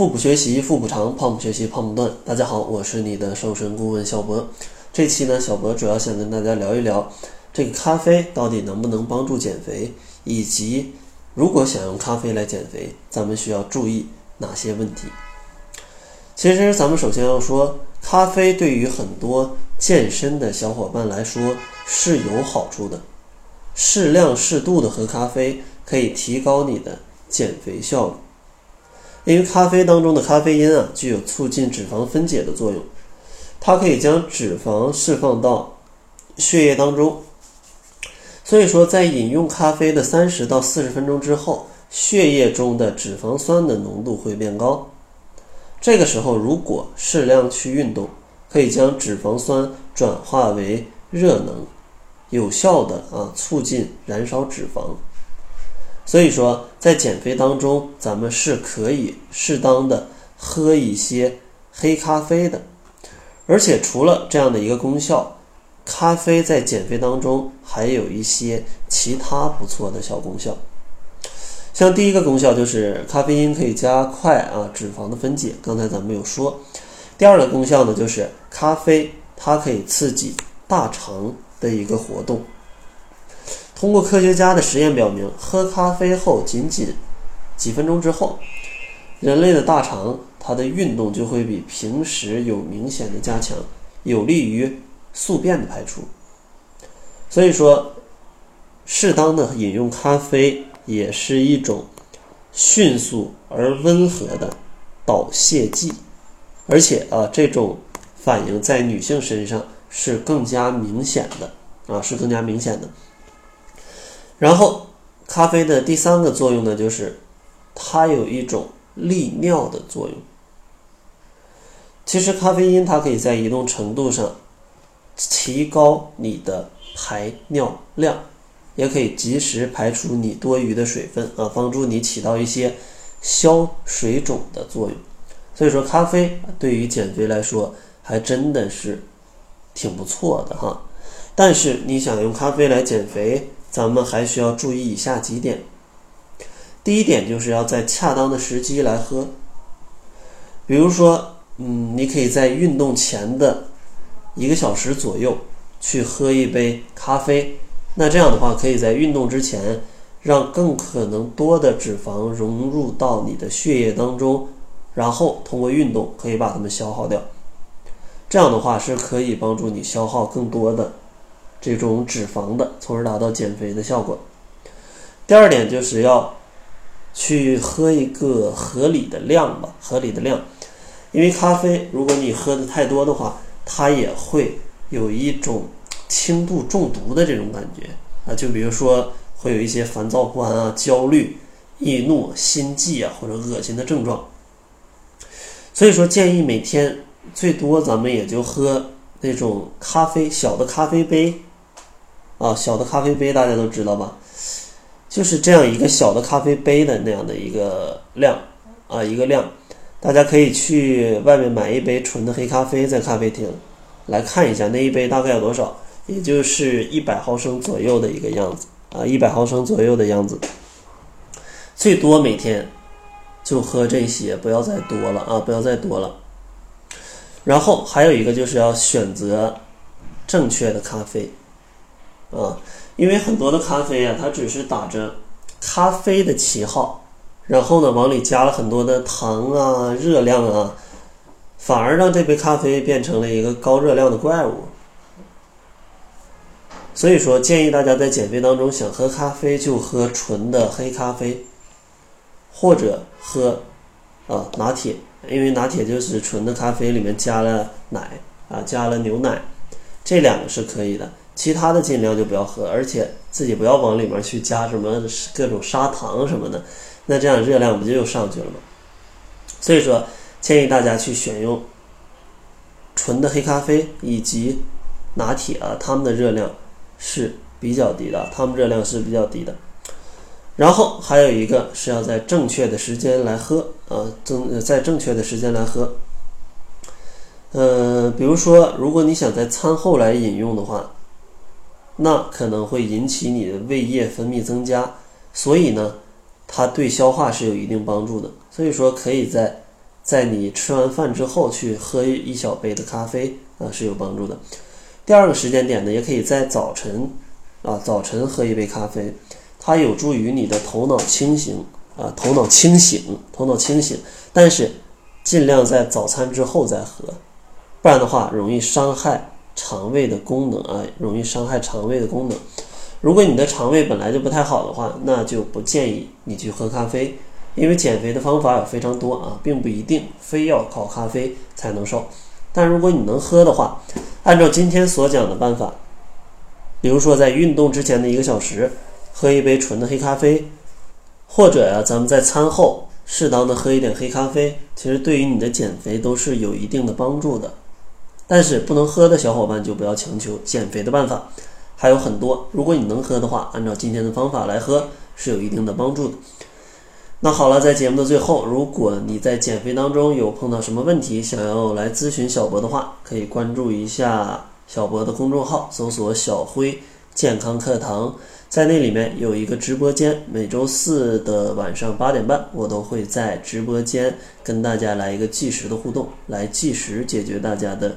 腹部学习腹部长，胖不学习胖不断。大家好，我是你的瘦身顾问小博。这期呢，小博主要想跟大家聊一聊这个咖啡到底能不能帮助减肥，以及如果想用咖啡来减肥，咱们需要注意哪些问题。其实，咱们首先要说，咖啡对于很多健身的小伙伴来说是有好处的。适量适度的喝咖啡，可以提高你的减肥效率。因为咖啡当中的咖啡因啊，具有促进脂肪分解的作用，它可以将脂肪释放到血液当中。所以说，在饮用咖啡的三十到四十分钟之后，血液中的脂肪酸的浓度会变高。这个时候，如果适量去运动，可以将脂肪酸转化为热能，有效的啊促进燃烧脂肪。所以说，在减肥当中，咱们是可以适当的喝一些黑咖啡的，而且除了这样的一个功效，咖啡在减肥当中还有一些其他不错的小功效。像第一个功效就是咖啡因可以加快啊脂肪的分解，刚才咱们有说。第二个功效呢，就是咖啡它可以刺激大肠的一个活动。通过科学家的实验表明，喝咖啡后仅仅几分钟之后，人类的大肠它的运动就会比平时有明显的加强，有利于宿便的排出。所以说，适当的饮用咖啡也是一种迅速而温和的导泻剂，而且啊，这种反应在女性身上是更加明显的啊，是更加明显的。然后，咖啡的第三个作用呢，就是它有一种利尿的作用。其实，咖啡因它可以在一定程度上提高你的排尿量，也可以及时排出你多余的水分啊，帮助你起到一些消水肿的作用。所以说，咖啡对于减肥来说还真的是挺不错的哈。但是，你想用咖啡来减肥？咱们还需要注意以下几点。第一点就是要在恰当的时机来喝，比如说，嗯，你可以在运动前的一个小时左右去喝一杯咖啡，那这样的话，可以在运动之前让更可能多的脂肪融入到你的血液当中，然后通过运动可以把它们消耗掉。这样的话是可以帮助你消耗更多的。这种脂肪的，从而达到减肥的效果。第二点就是要去喝一个合理的量吧，合理的量。因为咖啡，如果你喝的太多的话，它也会有一种轻度中毒的这种感觉啊。就比如说，会有一些烦躁不安啊、焦虑、易怒、心悸啊或者恶心的症状。所以说，建议每天最多咱们也就喝那种咖啡小的咖啡杯。啊，小的咖啡杯大家都知道吧？就是这样一个小的咖啡杯的那样的一个量啊，一个量，大家可以去外面买一杯纯的黑咖啡，在咖啡厅来看一下那一杯大概有多少，也就是一百毫升左右的一个样子啊，一百毫升左右的样子，最多每天就喝这些，不要再多了啊，不要再多了。然后还有一个就是要选择正确的咖啡。啊，因为很多的咖啡啊，它只是打着咖啡的旗号，然后呢，往里加了很多的糖啊、热量啊，反而让这杯咖啡变成了一个高热量的怪物。所以说，建议大家在减肥当中想喝咖啡就喝纯的黑咖啡，或者喝啊拿铁，因为拿铁就是纯的咖啡里面加了奶啊，加了牛奶，这两个是可以的。其他的尽量就不要喝，而且自己不要往里面去加什么各种砂糖什么的，那这样热量不就又上去了吗？所以说，建议大家去选用纯的黑咖啡以及拿铁啊，它们的热量是比较低的，它们热量是比较低的。然后还有一个是要在正确的时间来喝啊，正在正确的时间来喝。呃，比如说，如果你想在餐后来饮用的话。那可能会引起你的胃液分泌增加，所以呢，它对消化是有一定帮助的。所以说，可以在在你吃完饭之后去喝一小杯的咖啡啊是有帮助的。第二个时间点呢，也可以在早晨啊，早晨喝一杯咖啡，它有助于你的头脑清醒啊，头脑清醒，头脑清醒。但是尽量在早餐之后再喝，不然的话容易伤害肠胃的功能啊，容易伤害肠胃的功能。如果你的肠胃本来就不太好的话，那就不建议你去喝咖啡，因为减肥的方法有非常多啊，并不一定非要靠咖啡才能瘦。但如果你能喝的话，按照今天所讲的办法，比如说在运动之前的一个小时，喝一杯纯的黑咖啡，或者呀，咱们在餐后适当的喝一点黑咖啡，其实对于你的减肥都是有一定的帮助的。但是不能喝的小伙伴就不要强求减肥的办法，还有很多。如果你能喝的话，按照今天的方法来喝是有一定的帮助的。那好了，在节目的最后，如果你在减肥当中有碰到什么问题，想要来咨询小博的话，可以关注一下小博的公众号，搜索“小辉健康课堂”，在那里面有一个直播间，每周四的晚上八点半，我都会在直播间跟大家来一个计时的互动，来计时解决大家的